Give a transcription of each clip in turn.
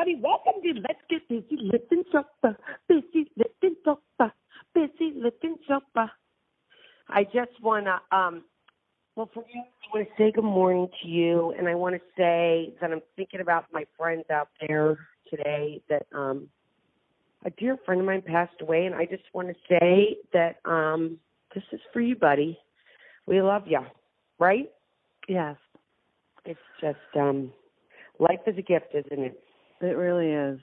everybody. Welcome to Let's Get Busy Living Sober. Busy Living Sober. Busy Living Sober. I just want to, um, well, for you, I want to say good morning to you, and I want to say that I'm thinking about my friends out there today. That um, a dear friend of mine passed away, and I just want to say that um, this is for you, buddy. We love you, right? Yes, It's just um, life is a gift, isn't it? It really is.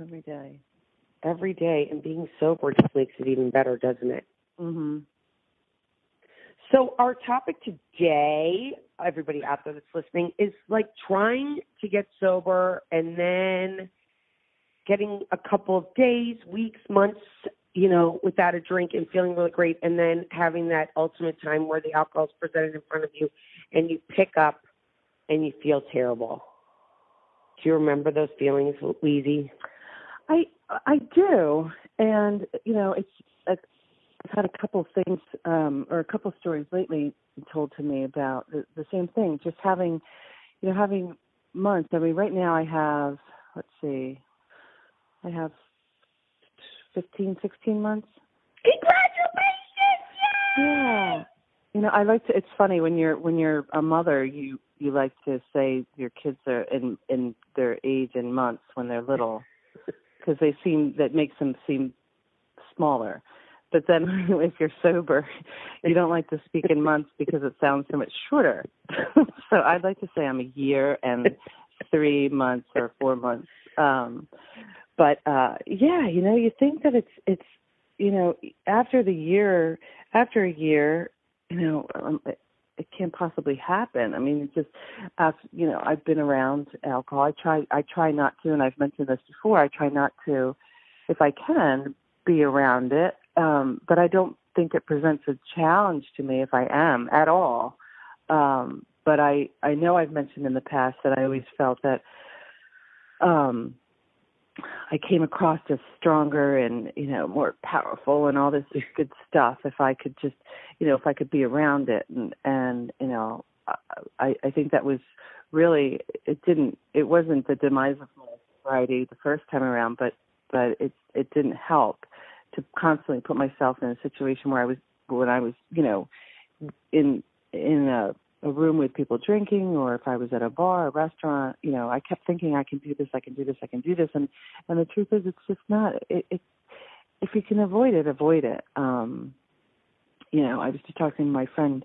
Every day. Every day, and being sober just makes it even better, doesn't it? Mhm. So our topic today, everybody out there that's listening, is like trying to get sober and then getting a couple of days, weeks, months, you know, without a drink and feeling really great, and then having that ultimate time where the alcohol is presented in front of you and you pick up and you feel terrible. Do you remember those feelings, Wheezy? I I do, and you know, it's, it's I've had a couple of things um, or a couple of stories lately told to me about the, the same thing. Just having, you know, having months. I mean, right now I have let's see, I have 15, 16 months. Congratulations! Yeah. You know, I like to. It's funny when you're when you're a mother, you you like to say your kids are in in their age and months when they're little, because they seem that makes them seem smaller. But then if you're sober, you don't like to speak in months because it sounds so much shorter. so I'd like to say I'm a year and three months or four months. Um, but uh yeah, you know, you think that it's it's you know after the year after a year you know, um, it, can't possibly happen. I mean, it's just, uh, you know, I've been around alcohol. I try, I try not to, and I've mentioned this before. I try not to, if I can, be around it. Um, but I don't think it presents a challenge to me if I am at all. Um, but I, I know I've mentioned in the past that I always felt that, um, I came across as stronger and you know more powerful and all this good stuff if I could just you know if I could be around it. And and you know I I think that was really it didn't it wasn't the demise of my sobriety the first time around but but it it didn't help to constantly put myself in a situation where I was when I was you know in in a a room with people drinking or if I was at a bar, a restaurant, you know, I kept thinking I can do this, I can do this, I can do this and and the truth is it's just not it, it if you can avoid it, avoid it. Um you know, I was just talking to my friend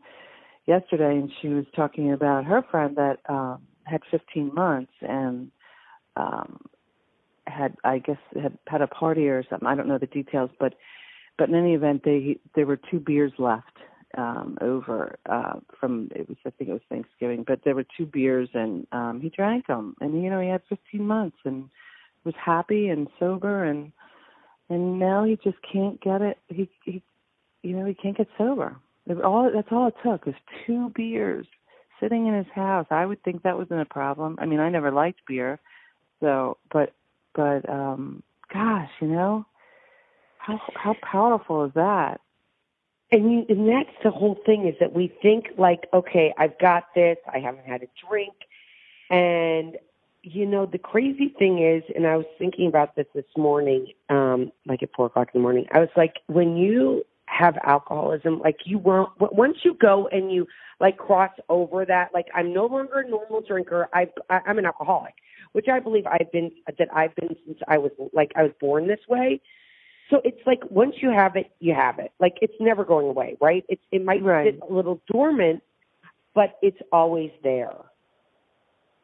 yesterday and she was talking about her friend that um had 15 months and um had I guess had had a party or something. I don't know the details, but but in any event they there were two beers left um over uh from it was I think it was Thanksgiving, but there were two beers and um he drank them and you know he had 15 months and was happy and sober and and now he just can't get it he he you know he can't get sober. All that's all it took was two beers sitting in his house. I would think that wasn't a problem. I mean, I never liked beer. So, but but um gosh, you know, how how powerful is that? And you, and that's the whole thing is that we think like, okay, I've got this. I haven't had a drink, and you know the crazy thing is, and I was thinking about this this morning, um, like at four o'clock in the morning. I was like, when you have alcoholism, like you won't. Once you go and you like cross over that, like I'm no longer a normal drinker. I, I I'm an alcoholic, which I believe I've been that I've been since I was like I was born this way. So it's like once you have it, you have it. Like it's never going away, right? It's it might Right. sit a little dormant, but it's always there.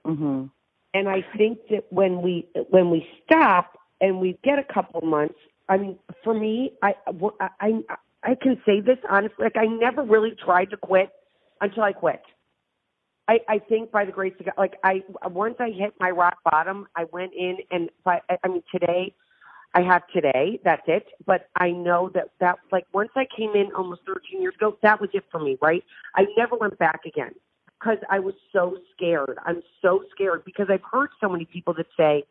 Mhm. And I think that when we when we stop and we get a couple months, I mean, for me, I I I can say this honestly. Like I never really tried to quit until I quit. I I think by the grace of God, like I once I hit my rock bottom, I went in and by I mean today. I have today. That's it. But I know that that like once I came in almost 13 years ago, that was it for me, right? I never went back again because I was so scared. I'm so scared because I've heard so many people that say,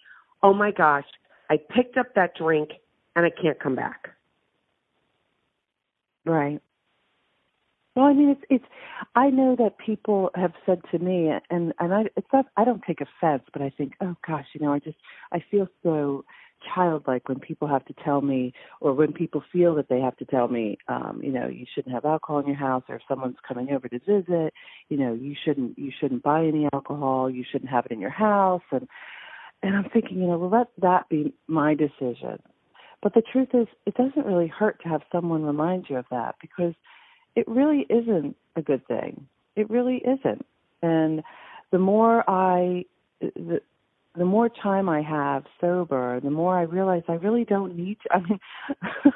"Oh my gosh, I picked up that drink and I can't come back." Right. Well, I mean, it's it's. I know that people have said to me, and and I it's not. I don't take offense, but I think, oh gosh, you know, I just I feel so childlike when people have to tell me, or when people feel that they have to tell me, um, you know, you shouldn't have alcohol in your house, or if someone's coming over to visit, you know, you shouldn't you shouldn't buy any alcohol, you shouldn't have it in your house, and and I'm thinking, you know, well, let that be my decision. But the truth is, it doesn't really hurt to have someone remind you of that because it really isn't a good thing. It really isn't. And the more I, the, the more time I have sober, the more I realize I really don't need to. I mean,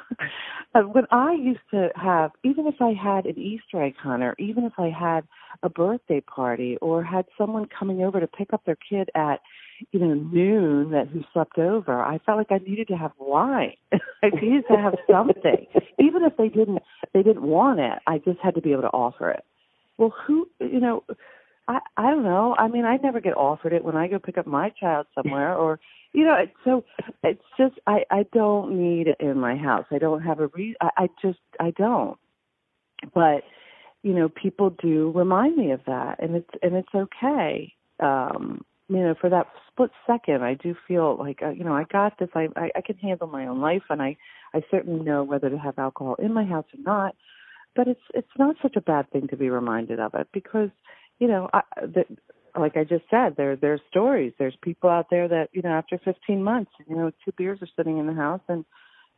uh, when I used to have, even if I had an Easter egg hunt, or even if I had a birthday party, or had someone coming over to pick up their kid at, you know, noon that who slept over, I felt like I needed to have wine. I needed to have something, even if they didn't, they didn't want it. I just had to be able to offer it. Well, who, you know I I don't know. I mean, I never get offered it when I go pick up my child somewhere, or you know. It's, so it's just I I don't need it in my house. I don't have a reason. I, I just I don't. But you know, people do remind me of that, and it's and it's okay. Um, you know, for that split second, I do feel like uh, you know I got this. I, I I can handle my own life, and I I certainly know whether to have alcohol in my house or not. But it's it's not such a bad thing to be reminded of it because you know, I, the, like I just said, there there's stories. There's people out there that you know after 15 months, you know, two beers are sitting in the house, and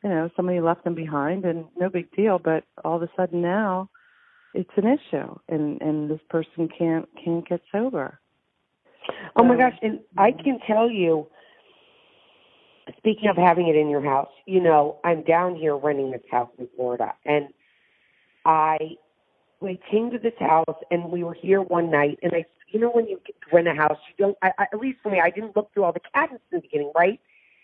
you know somebody left them behind, and no big deal. But all of a sudden now, it's an issue, and and this person can't can't get sober. Oh my gosh! And I can tell you. Speaking of having it in your house, you know, I'm down here renting this house in Florida, and I we came to this house and we were here one night and I you know when you rent a house you don't I, I, at least for me I didn't look through all the cabinets in the beginning right?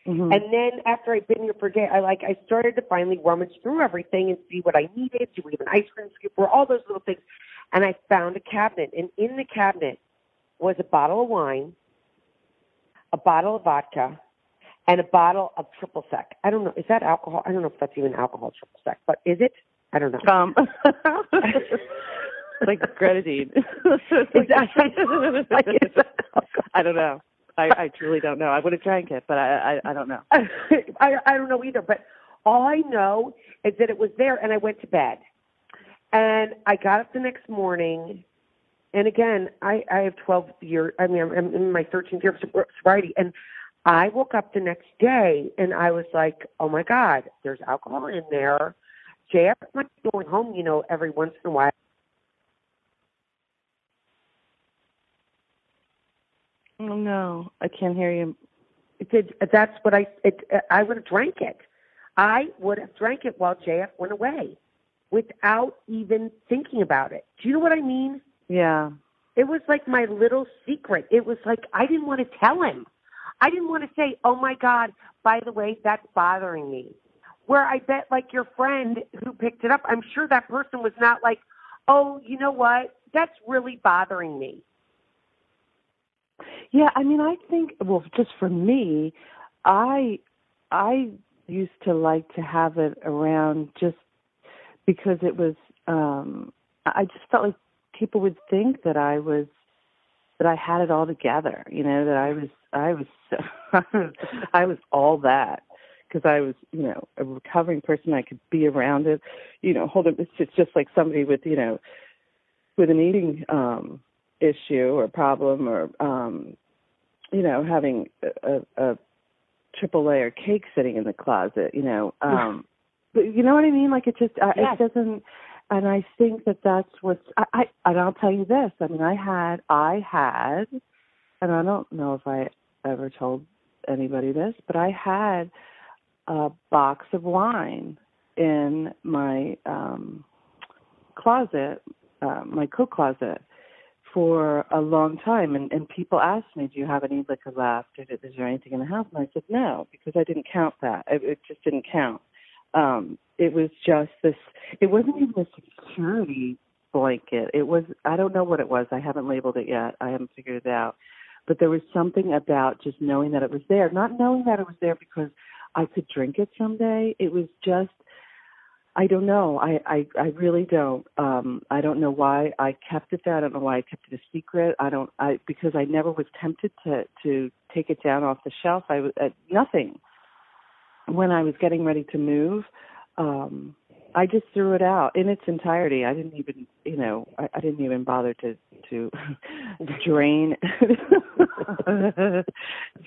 Mm-hmm. and then after I'd been here for a day I like I started to finally rummage through everything and see what I needed do we have an ice cream scoop or all those little things. And I found a cabinet and in the cabinet was a bottle of wine a bottle of vodka and a bottle of triple sec. I don't know is that alcohol? I don't know if that's even alcohol triple sec but is it I don't know. Um, like grenadine. I don't know. I, I truly don't know. I would have drank it, but I, I I don't know. I I don't know either. But all I know is that it was there, and I went to bed, and I got up the next morning, and again, I I have twelve years. I mean, I'm, I'm in my thirteenth year of sobriety, and I woke up the next day, and I was like, oh my god, there's alcohol in there JF might be going home, you know, every once in a while. Oh no, I can't hear you. Did. That's what I. It, I would have drank it. I would have drank it while JF went away, without even thinking about it. Do you know what I mean? Yeah. It was like my little secret. It was like I didn't want to tell him. I didn't want to say, "Oh my God, by the way, that's bothering me." Where I bet like your friend who picked it up, I'm sure that person was not like, oh, you know what? That's really bothering me. Yeah, I mean, I think well, just for me, I I used to like to have it around just because it was um I just felt like people would think that I was that I had it all together, you know, that I was I was I was all that because I was, you know, a recovering person. I could be around it, you know, hold it. It's just like somebody with, you know, with an eating um issue or problem or, um, you know, having a, a, a triple layer cake sitting in the closet, you know. Um, but you know what I mean? Like it just, uh, yes. it doesn't. And I think that that's what's. I, I and I'll tell you this. I mean, I had, I had, and I don't know if I ever told anybody this, but I had a box of wine in my um closet, uh, my coat closet, for a long time. And, and people asked me, "Do you have any liquor left? Is there anything in the house?" And I said, "No," because I didn't count that. It, it just didn't count. Um, it was just this. It wasn't even a security blanket. It was. I don't know what it was. I haven't labeled it yet. I haven't figured it out. But there was something about just knowing that it was there, not knowing that it was there because I could drink it someday. It was just I don't know. I, I I really don't. Um I don't know why I kept it there. I don't know why I kept it a secret. I don't I because I never was tempted to to take it down off the shelf. I was uh, nothing. When I was getting ready to move, um I just threw it out in its entirety. I didn't even, you know, I, I didn't even bother to to drain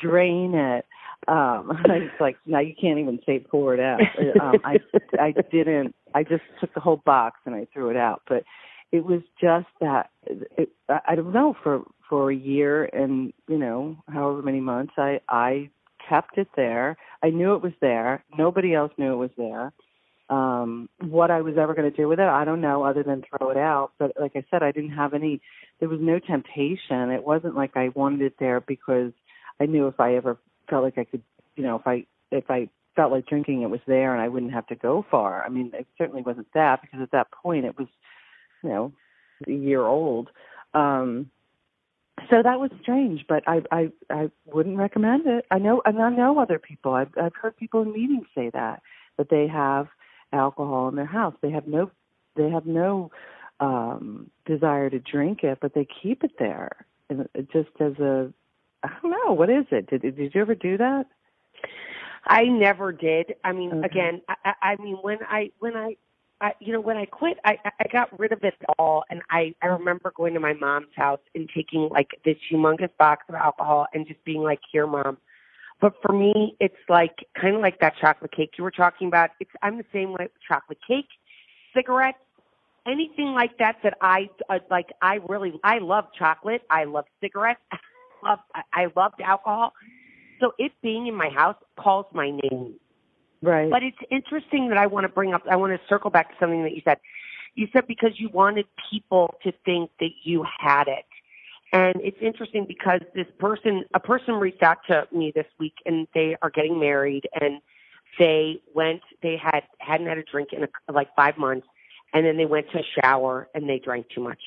drain it um it's like now you can't even say pour it out. Um i i didn't i just took the whole box and i threw it out but it was just that it, i don't know for for a year and you know however many months i i kept it there. I knew it was there. Nobody else knew it was there. Um what i was ever going to do with it i don't know other than throw it out but like i said i didn't have any there was no temptation. It wasn't like i wanted it there because i knew if i ever felt like I could, you know, if I if I felt like drinking, it was there, and I wouldn't have to go far. I mean, it certainly wasn't that because at that point it was, you know, a year old. Um, so that was strange, but I I I wouldn't recommend it. I know and I know other people. I've I've heard people in meetings say that that they have alcohol in their house. They have no they have no um desire to drink it, but they keep it there and just as a I don't know. What is it? Did did you ever do that? I never did. I mean, Okay. again, I, I mean, when I when I, I, you know, when I quit, I I got rid of it all, and I I remember going to my mom's house and taking like this humongous box of alcohol and just being like, "Here, mom." But for me, it's like kind of like that chocolate cake you were talking about. It's I'm the same way with chocolate cake, cigarettes, anything like that. That I uh, like. I really I love chocolate. I love cigarettes. I love I loved alcohol. So it being in my house calls my name. Right. But it's interesting that I want to bring up, I want to circle back to something that you said. You said because you wanted people to think that you had it. And it's interesting because this person, a person reached out to me this week and they are getting married and they went, they had, hadn't had a drink in a, like five months and then they went to a shower and they drank too much.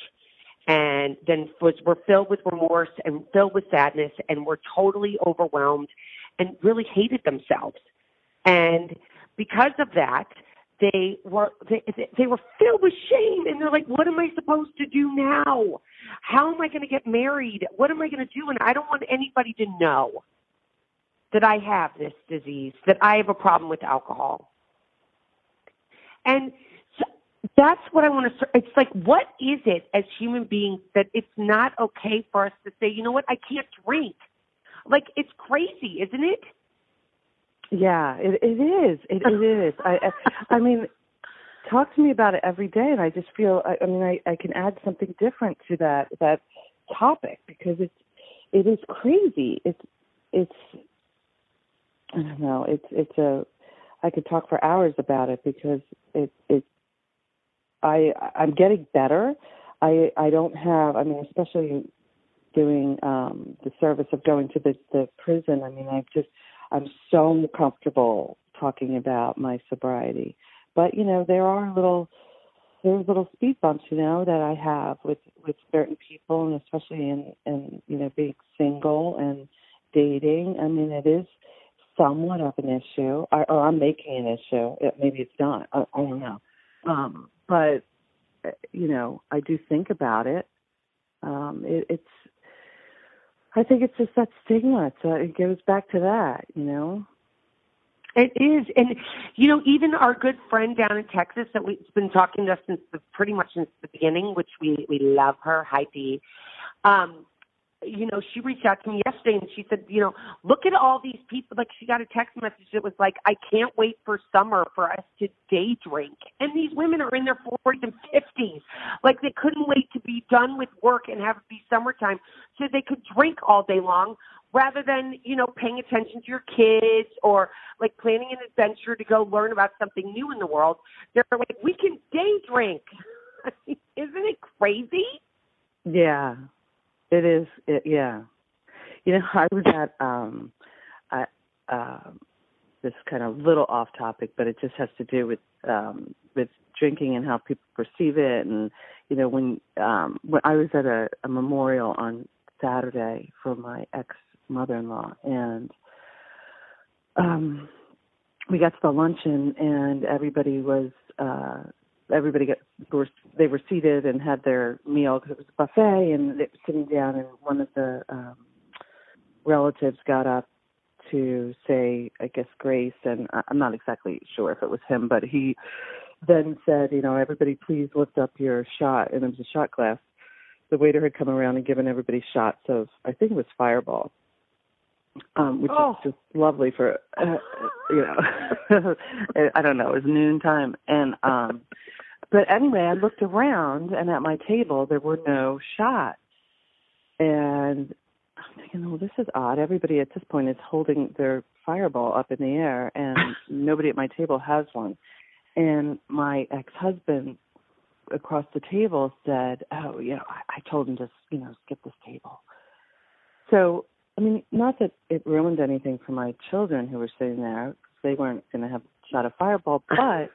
And then was, were filled with remorse and filled with sadness and were totally overwhelmed and really hated themselves. And because of that, they were they, they were filled with shame and they're like what am i supposed to do now? How am i going to get married? What am i going to do? And i don't want anybody to know that i have this disease that i have a problem with alcohol. And that's what i want to it's like what is it as human beings that it's not okay for us to say you know what i can't drink like it's crazy isn't it Yeah, it, it is. It, it is. I, I, I mean, talk to me about it every day, and I just feel. I, I mean, I, I can add something different to that that topic because it's it is crazy. It's it's I don't know. It's it's a. I could talk for hours about it because it it. I I'm getting better. I I don't have. I mean, especially doing um the service of going to the the prison. I mean, I've just I'm so comfortable talking about my sobriety. But you know, there are little there's little speed bumps, you know, that I have with with certain people, and especially in in you know being single and dating. I mean, it is somewhat of an issue, or, or I'm making an issue. It, maybe it's not. I, I don't know. Um, but uh, you know, I do think about it. Um, it it's I think it's just that stigma. It's, uh, it goes back to that, you know. It is, and you know, even our good friend down in Texas that we've been talking to since the, pretty much since the beginning, which we we love her, Heidi. Um, you know, she reached out to me yesterday and she said, you know, look at all these people. Like she got a text message that was like, I can't wait for summer for us to day drink. And these women are in their 40s and 50s. Like they couldn't wait to be done with work and have it be summertime so they could drink all day long rather than, you know, paying attention to your kids or like planning an adventure to go learn about something new in the world. They're like, we can day drink. Isn't it crazy? Yeah, it is. It, yeah, you know, I was at um, I, um, this kind of little off topic, but it just has to do with um, with drinking and how people perceive it. And you know, when um, when I was at a, a memorial on Saturday for my ex mother-in-law, and um, we got to the luncheon, and everybody was uh everybody got were they were seated and had their meal because it was a buffet and they were sitting down and one of the um relatives got up to say I guess grace and I'm not exactly sure if it was him but he then said you know everybody please lift up your shot and it was a shot glass the waiter had come around and given everybody shots of I think it was Fireball um, which oh. is just lovely for uh, you know I don't know it was noon time and um but anyway I looked around and at my table there were no shots. And I'm thinking well this is odd. Everybody at this point is holding their fireball up in the air and nobody at my table has one. And my ex-husband across the table said oh you know I, I told him to you know skip this table. So I mean, not that it ruined anything for my children who were sitting there. They weren't going to have shot a fireball, but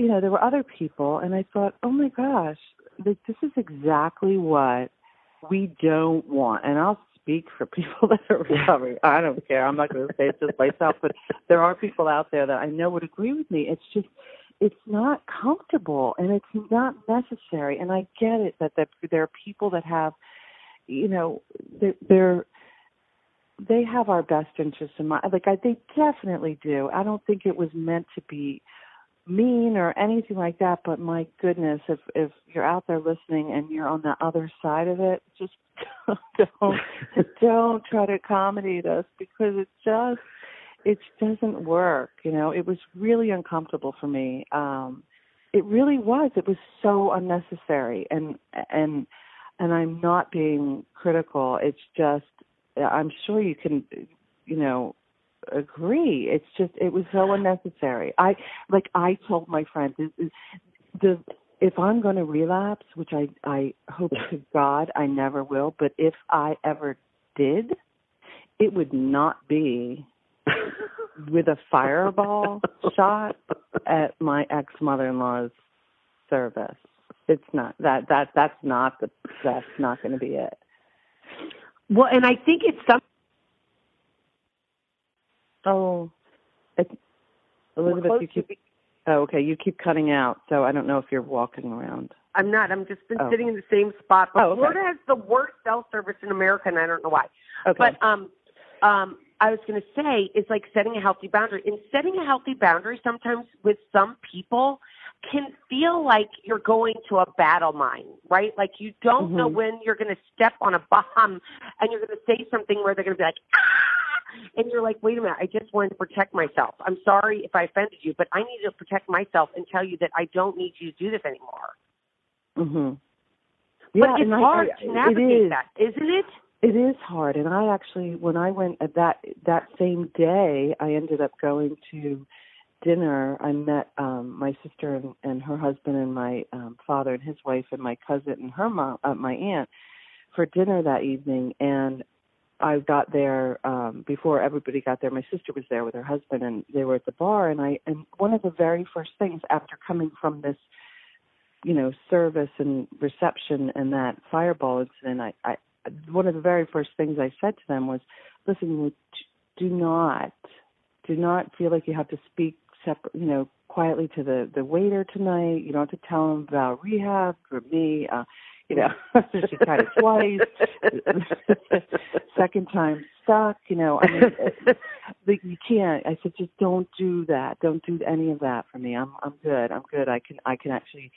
you know, there were other people, and I thought, oh my gosh, this is exactly what we don't want. And I'll speak for people that are recovering. I don't care. I'm not going to say it just myself, but there are people out there that I know would agree with me. It's just, it's not comfortable and it's not necessary. And I get it that, that there are people that have, you know, they're, they're they have our best interests in mind. Like I, they definitely do. I don't think it was meant to be mean or anything like that. But my goodness, if if you're out there listening and you're on the other side of it, just don't don't try to accommodate us because it just it doesn't work. You know, it was really uncomfortable for me. Um, it really was. It was so unnecessary, and and and I'm not being critical. It's just I'm sure you can, you know, agree. It's just it was so unnecessary. I like I told my friend this is the if I'm going to relapse, which I I hope to God I never will, but if I ever did, it would not be with a fireball shot at my ex mother-in-law's service. It's not that that that's not the that's not going to be it. Well, and I think it's some. Oh, it's, Elizabeth, you keep. Oh, okay. You keep cutting out, so I don't know if you're walking around. I'm not. I'm just been oh. sitting in the same spot. But oh, okay. Florida has the worst cell service in America, and I don't know why. Okay. But um, um, I was going to say it's like setting a healthy boundary. In setting a healthy boundary, sometimes with some people, can feel like you're going to a battle mine, right? Like you don't mm-hmm. know when you're going to step on a bomb and you're going to say something where they're going to be like, ah! And you're like, wait a minute, I just wanted to protect myself. I'm sorry if I offended you, but I need to protect myself and tell you that I don't need you to do this anymore. Mhm. Yeah, but it's hard I, to navigate it is. that, isn't it? It is hard, and I actually, when I went at that that same day, I ended up going to dinner, I met um my sister and, and her husband and my um father and his wife and my cousin and her mom, uh, my aunt, for dinner that evening. And I got there um before everybody got there. My sister was there with her husband, and they were at the bar. And I and one of the very first things after coming from this, you know, service and reception and that fireball incident, I, I one of the very first things I said to them was, "Listen, do not." do not feel like you have to speak separate, you know, quietly to the the waiter tonight. You don't have to tell him about rehab or me. Uh, you know, she tried it twice. Second time stuck. You know, I mean, you can't. I said, just don't do that. Don't do any of that for me. I'm I'm good. I'm good. I can I can actually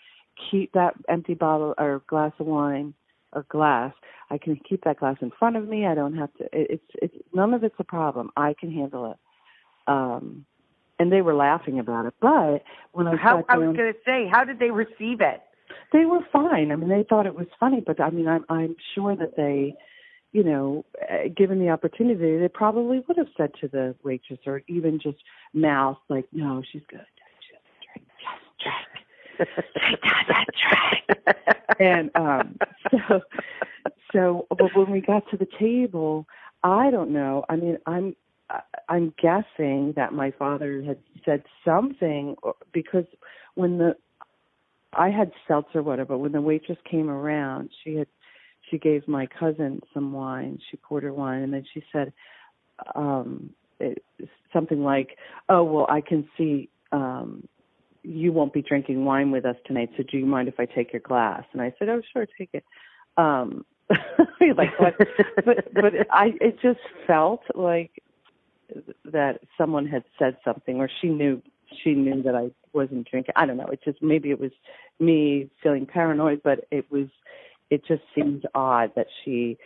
keep that empty bottle or glass of wine or glass. I can keep that glass in front of me. I don't have to. It, it's it's none of it's a problem. I can handle it. Um, and they were laughing about it. But when I how, I was going to say, how did they receive it? They were fine. I mean, they thought it was funny, but I mean, I'm I'm sure that they, you know, uh, given the opportunity, they probably would have said to the waitress or even just mouth like, "No, she's good. Just drink, just drink." and um so so but when we got to the table, I don't know. I mean, I'm I'm guessing that my father had said something because when the I had seltzer water, but when the waitress came around, she had she gave my cousin some wine. She poured her wine, and then she said um it, something like, "Oh well, I can see um you won't be drinking wine with us tonight, so do you mind if I take your glass? And I said, oh, sure, take it. Um, like what? but but I it just felt like that someone had said something, or she knew she knew that I wasn't drinking. I don't know. It just maybe it was me feeling paranoid, but it was it just seemed odd that she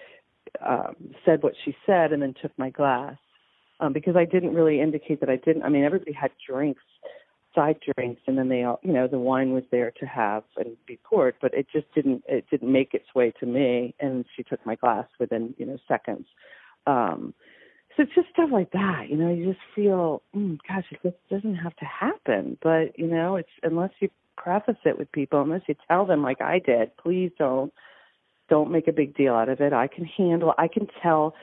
um, said what she said and then took my glass um, because I didn't really indicate that I didn't. I mean, everybody had drinks, side drinks, and then they all, you know, the wine was there to have and be poured, but it just didn't. It didn't make its way to me, and she took my glass within, you know, seconds. Um, so it's just stuff like that, you know. You just feel, mm, gosh, this doesn't have to happen. But you know, it's unless you preface it with people, unless you tell them like I did, please don't, don't make a big deal out of it. I can handle. I can tell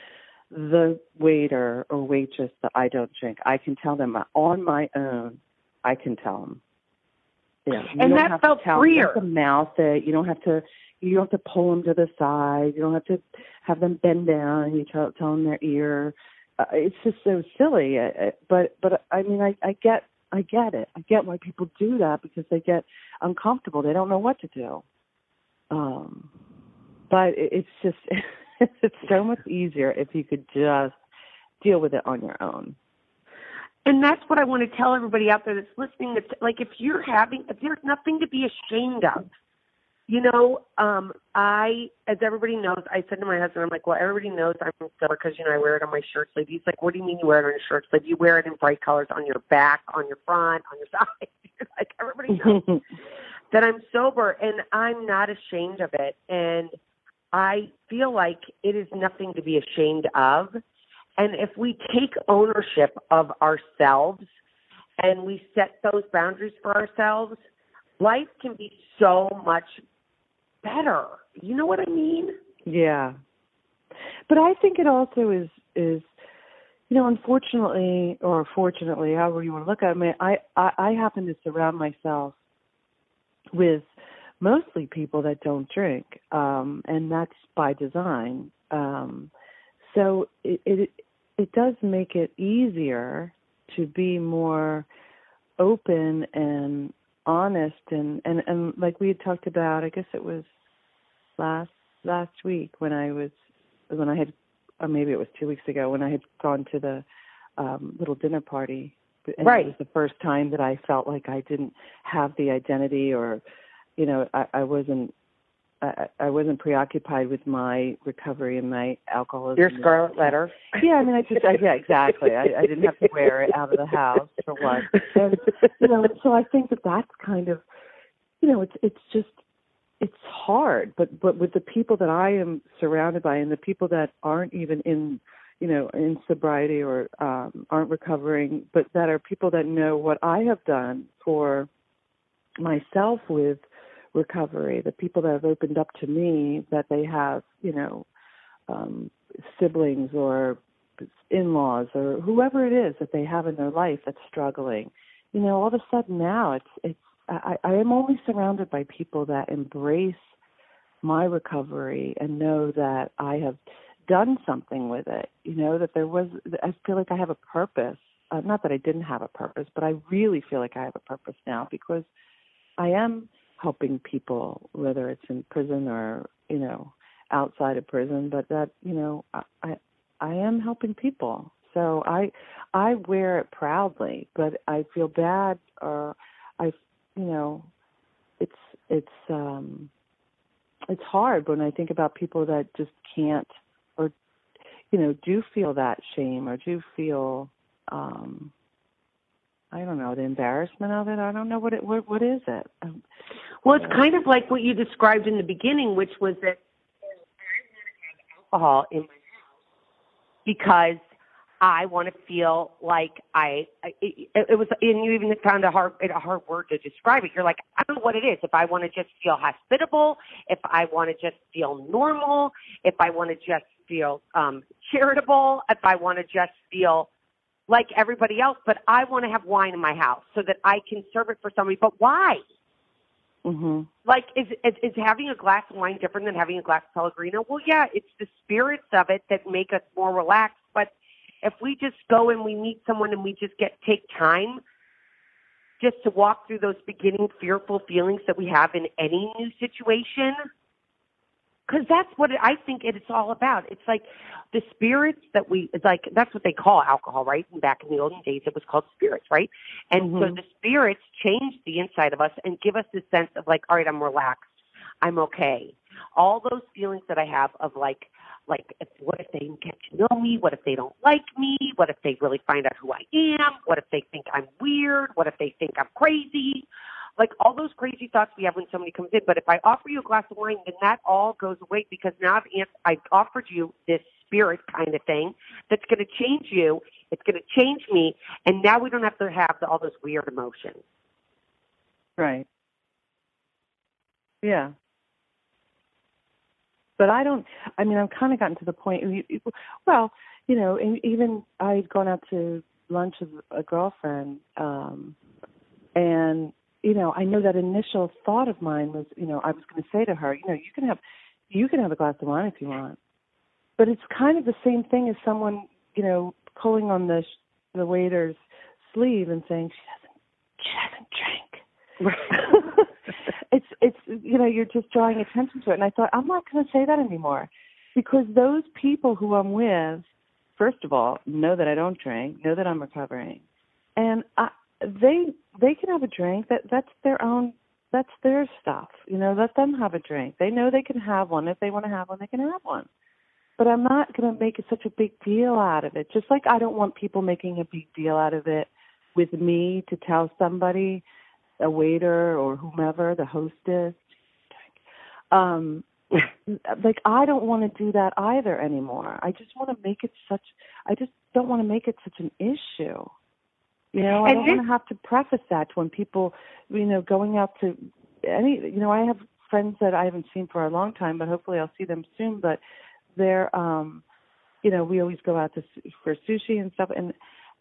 the waiter or waitress that I don't drink. I can tell them on my own. I can tell them. Yeah, and that felt tell, freer. You don't have to mouth it. You don't have to. You don't have to pull them to the side. You don't have to have them bend down you tell, tell them their ear. Uh, it's just so silly. Uh, uh, but but I mean, I I get I get it. I get why people do that because they get uncomfortable. They don't know what to do. Um, but it, it's just it's so much easier if you could just deal with it on your own. And that's what I want to tell everybody out there that's listening. That's like if you're having, if there's nothing to be ashamed of. You know, um, I, as everybody knows, I said to my husband, I'm like, well, everybody knows I'm sober because you know I wear it on my shirt sleeve. He's like, what do you mean you wear it on your shirt sleeve? You wear it in bright colors on your back, on your front, on your side. like everybody knows that I'm sober, and I'm not ashamed of it. And I feel like it is nothing to be ashamed of. And if we take ownership of ourselves and we set those boundaries for ourselves, life can be so much better. You know what I mean? Yeah. But I think it also is is you know, unfortunately or fortunately, however you want to look at it, I, I I happen to surround myself with mostly people that don't drink, um, and that's by design. Um, so it, it it does make it easier to be more open and honest and and and like we had talked about i guess it was last last week when i was when i had or maybe it was two weeks ago when i had gone to the um little dinner party. And right. it was the first time that i felt like i didn't have the identity or you know i i wasn't I, I wasn't preoccupied with my recovery and my alcoholism. Your scarlet letter. Yeah, I mean, I just, I, yeah, exactly. I, I didn't have to wear it out of the house for one. And you know, so I think that that's kind of, you know, it's it's just it's hard. But but with the people that I am surrounded by, and the people that aren't even in, you know, in sobriety or um, aren't recovering, but that are people that know what I have done for myself with recovery, the people that have opened up to me that they have, you know, um, siblings or in-laws or whoever it is that they have in their life that's struggling, you know, all of a sudden now it's it's I, I am only surrounded by people that embrace my recovery and know that I have done something with it. You know that there was. I feel like I have a purpose. Uh, not that I didn't have a purpose, but I really feel like I have a purpose now because I am helping people, whether it's in prison or you know outside of prison. But that you know, I I am helping people, so I I wear it proudly. But I feel bad, or I you know, it's it's um it's hard when I think about people that just can't or you know do feel that shame or do feel um I don't know the embarrassment of it. I don't know what it what what is it. Um, well, it's kind of like what you described in the beginning, which was that I want to have alcohol in my house because I want to feel like I. It, it was, and you even found a hard a hard word to describe it. You're like, I don't know what it is. If I want to just feel hospitable, if I want to just feel normal, if I want to just feel um charitable, if I want to just feel like everybody else, but I want to have wine in my house so that I can serve it for somebody. But why? Mm-hmm. Like, is, is is having a glass of wine different than having a glass of Pellegrino? Well, yeah, it's the spirits of it that make us more relaxed. But if we just go and we meet someone and we just get take time just to walk through those beginning fearful feelings that we have in any new situation because that's what it, I think it's all about. It's like the spirits that we, it's like that's what they call alcohol, right? Back in the olden days, it was called spirits, right? And mm-hmm. so the spirits change the inside of us and give us this sense of like, all right, I'm relaxed, I'm okay. All those feelings that I have of like, like, if, what if they get to know me? What if they don't like me? What if they really find out who I am? What if they think I'm weird? What if they think I'm crazy? Like all those crazy thoughts we have when somebody comes in. But if I offer you a glass of wine, then that all goes away because now I've, I've offered you this spirit kind of thing that's going to change you. It's going to change me, and now we don't have to have all those weird emotions. Right. Yeah. But I don't. I mean, I've kind of gotten to the point. Well, you know, even I'd gone out to lunch with a girlfriend, um, and you know, I know that initial thought of mine was, you know, I was going to say to her, you know, you can have, you can have a glass of wine if you want, but it's kind of the same thing as someone, you know, pulling on the the waiter's sleeve and saying she doesn't, she doesn't drink. it's it's you know you're just drawing attention to it, and I thought I'm not going to say that anymore. Because those people who I'm with, first of all, know that I don't drink, know that I'm recovering, and I they they can have a drink. That that's their own. That's their stuff. You know, let them have a drink. They know they can have one. If they want to have one, they can have one. But I'm not going to make such a big deal out of it. Just like I don't want people making a big deal out of it with me to tell somebody, a waiter or whomever, the hostess. Um, like I don't want to do that either anymore. I just want to make it such. I just don't want to make it such an issue. You know, I don't want to have to preface that when people, you know, going out to any, you know, I have friends that I haven't seen for a long time, but hopefully I'll see them soon. But they're, um, you know, we always go out to for sushi and stuff, and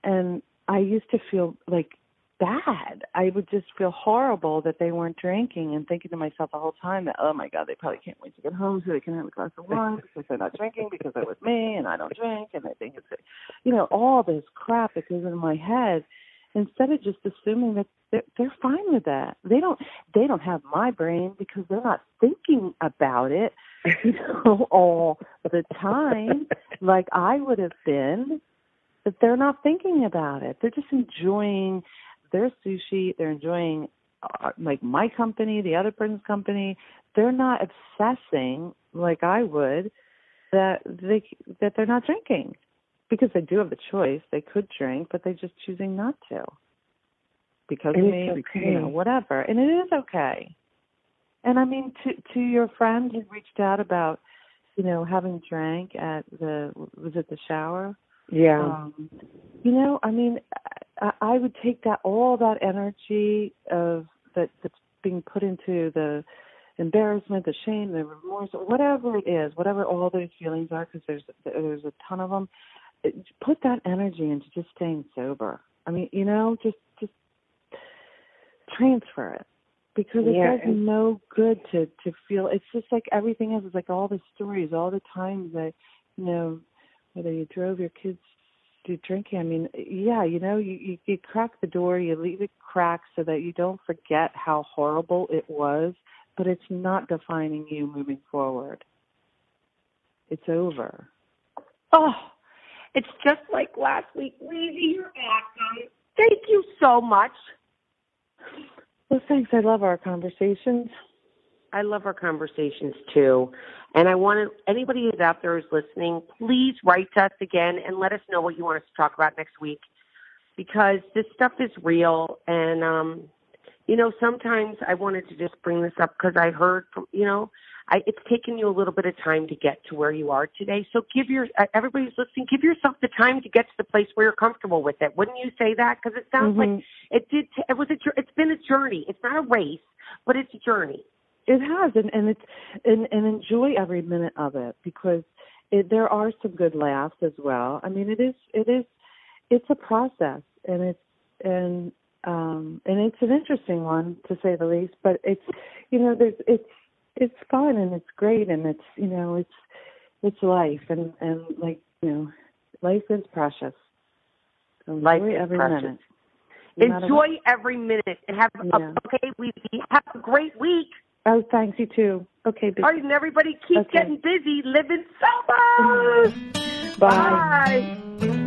and I used to feel like bad. I would just feel horrible that they weren't drinking and thinking to myself the whole time that, oh my God, they probably can't wait to get home so they can have a glass of wine because they're not drinking because they're with me and I don't drink and they think it's, you know, all this crap that goes in my head instead of just assuming that they're, they're fine with that. They don't, they don't have my brain because they're not thinking about it, you know, all the time like I would have been. But they're not thinking about it. They're just enjoying their sushi. They're enjoying uh, like my company, the other person's company. They're not obsessing like I would that they that they're not drinking because they do have the choice. They could drink, but they're just choosing not to because and of me, okay. you know, whatever. And it is okay. And I mean, to to your friend who reached out about, you know, having drank at the was it the shower? Yeah. Um, you know, I mean, I, I would take that all that energy of that that's being put into the embarrassment, the shame, the remorse, whatever it is, whatever all those feelings are, because there's there's a ton of them. Put that energy into just staying sober. I mean, you know, just just transfer it because it yeah. does no good to to feel. It's just like everything else. It's like all the stories, all the times that you know, whether you drove your kids to drinking. I mean, yeah, you know, you, you you crack the door, you leave it cracked so that you don't forget how horrible it was, but it's not defining you moving forward. It's over. Oh, it's just like last week. Lizzie, you're awesome. Thank you so much. Well, thanks. I love our conversations. I love our conversations too. And I want to, anybody who's out there who's listening, please write to us again and let us know what you want us to talk about next week because this stuff is real. And, um, you know, sometimes I wanted to just bring this up because I heard from, you know, I, it's taken you a little bit of time to get to where you are today. So give your everybody who's listening, give yourself the time to get to the place where you're comfortable with it. Wouldn't you say that? Because it sounds mm-hmm. like it did. T- it was a. It's been a journey. It's not a race, but it's a journey. It has, and and it's and and enjoy every minute of it because it, there are some good laughs as well. I mean, it is it is it's a process, and it's and um and it's an interesting one to say the least. But it's you know there's it's it's fun and it's great and it's you know it's it's life and and like you know life is precious. So life is every precious. minute. Enjoy every minute and have Yeah. a okay we Have a great week. Oh, thanks you too. Okay, baby. All right, and everybody keep Okay. getting busy, living sober. Bye. Bye.